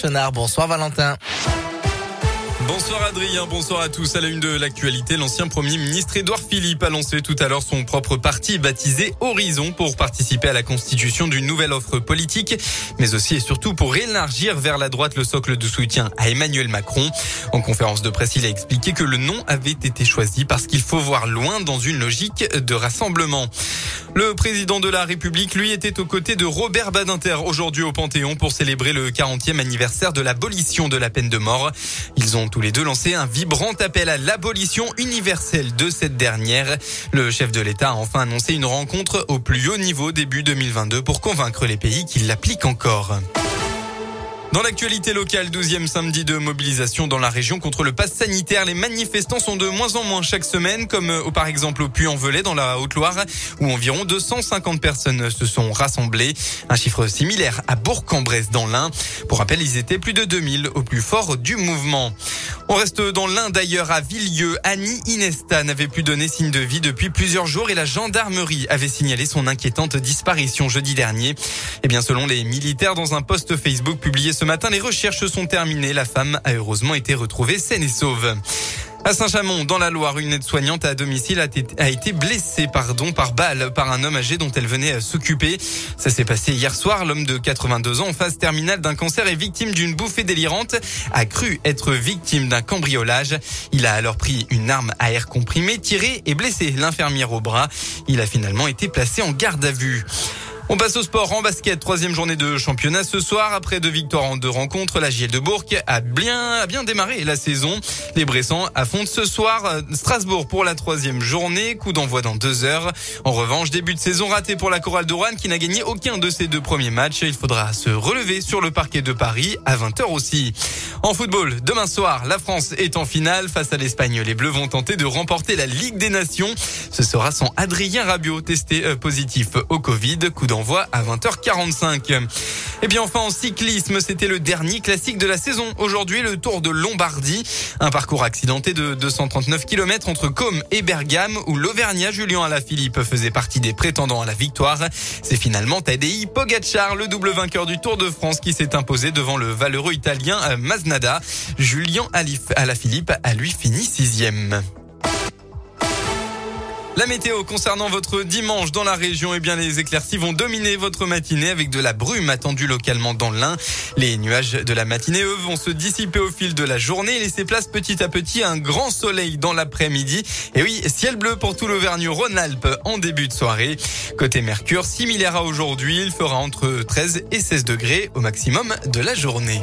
Chenard, bonsoir Valentin. Bonsoir Adrien, bonsoir à tous. À la une de l'actualité, l'ancien Premier ministre Édouard Philippe a lancé tout à l'heure son propre parti baptisé Horizon pour participer à la constitution d'une nouvelle offre politique, mais aussi et surtout pour élargir vers la droite le socle de soutien à Emmanuel Macron. En conférence de presse, il a expliqué que le nom avait été choisi parce qu'il faut voir loin dans une logique de rassemblement. Le président de la République, lui, était aux côtés de Robert Badinter aujourd'hui au Panthéon pour célébrer le 40e anniversaire de l'abolition de la peine de mort. Ils ont tous les deux lancé un vibrant appel à l'abolition universelle de cette dernière. Le chef de l'État a enfin annoncé une rencontre au plus haut niveau début 2022 pour convaincre les pays qui l'appliquent encore. Dans l'actualité locale, 12e samedi de mobilisation dans la région contre le pass sanitaire. Les manifestants sont de moins en moins chaque semaine, comme euh, par exemple au Puy-en-Velay dans la Haute-Loire, où environ 250 personnes se sont rassemblées. Un chiffre similaire à Bourg-en-Bresse dans l'Ain. Pour rappel, ils étaient plus de 2000 au plus fort du mouvement. On reste dans l'Ain d'ailleurs à Villieu. Annie Inesta n'avait plus donné signe de vie depuis plusieurs jours et la gendarmerie avait signalé son inquiétante disparition jeudi dernier. Eh bien, selon les militaires dans un post Facebook publié ce matin, les recherches sont terminées. La femme a heureusement été retrouvée saine et sauve. À Saint-Chamond, dans la Loire, une aide-soignante à domicile a été blessée pardon, par balle par un homme âgé dont elle venait s'occuper. Ça s'est passé hier soir. L'homme de 82 ans en phase terminale d'un cancer et victime d'une bouffée délirante a cru être victime d'un cambriolage. Il a alors pris une arme à air comprimé, tiré et blessé l'infirmière au bras. Il a finalement été placé en garde à vue. On passe au sport en basket. Troisième journée de championnat ce soir. Après deux victoires en deux rencontres, la JL de Bourg a bien, a bien démarré la saison. Les Bressans affrontent ce soir euh, Strasbourg pour la troisième journée. Coup d'envoi dans deux heures. En revanche, début de saison raté pour la chorale de Rouen qui n'a gagné aucun de ses deux premiers matchs. Il faudra se relever sur le parquet de Paris à 20h aussi. En football, demain soir, la France est en finale face à l'Espagne. Les Bleus vont tenter de remporter la Ligue des Nations. Ce sera sans Adrien Rabiot testé euh, positif au Covid. Coup d'envoi à 20h45. Et bien enfin en cyclisme, c'était le dernier classique de la saison. Aujourd'hui, le Tour de Lombardie, un parcours accidenté de 239 km entre Côme et Bergame où l'Auvergnat Julien Alaphilippe faisait partie des prétendants à la victoire. C'est finalement Tadej Pogacar, le double vainqueur du Tour de France qui s'est imposé devant le valeureux italien euh, Masnada. Julien Alaphilippe a lui fini sixième. La météo concernant votre dimanche dans la région, eh bien les éclaircies vont dominer votre matinée avec de la brume attendue localement dans l'Ain. Les nuages de la matinée, eux, vont se dissiper au fil de la journée et laisser place petit à petit un grand soleil dans l'après-midi. Et oui, ciel bleu pour tout l'Auvergne-Rhône-Alpes en début de soirée. Côté Mercure, similaire à aujourd'hui, il fera entre 13 et 16 degrés au maximum de la journée.